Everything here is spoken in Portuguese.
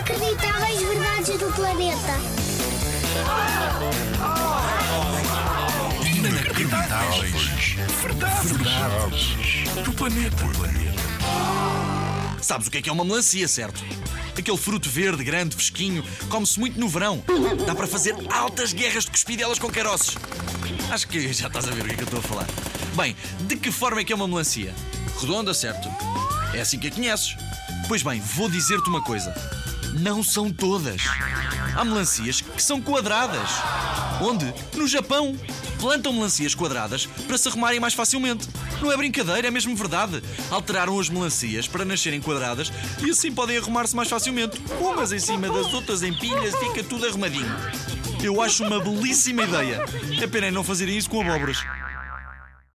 Inacreditáveis verdades do planeta. Inacreditáveis. Verdades. Verdades. Do planeta. Sabes o que é que é uma melancia, certo? Aquele fruto verde, grande, fresquinho, come-se muito no verão. Dá para fazer altas guerras de cuspidelas com caroços. Acho que já estás a ver o que é que eu estou a falar. Bem, de que forma é que é uma melancia? Redonda, certo? É assim que a conheces. Pois bem, vou dizer-te uma coisa. Não são todas. Há melancias que são quadradas. Onde? No Japão. Plantam melancias quadradas para se arrumarem mais facilmente. Não é brincadeira, é mesmo verdade. Alteraram as melancias para nascerem quadradas e assim podem arrumar-se mais facilmente. Umas em cima das outras em pilhas, fica tudo arrumadinho. Eu acho uma belíssima ideia. É pena é não fazerem isso com abóboras.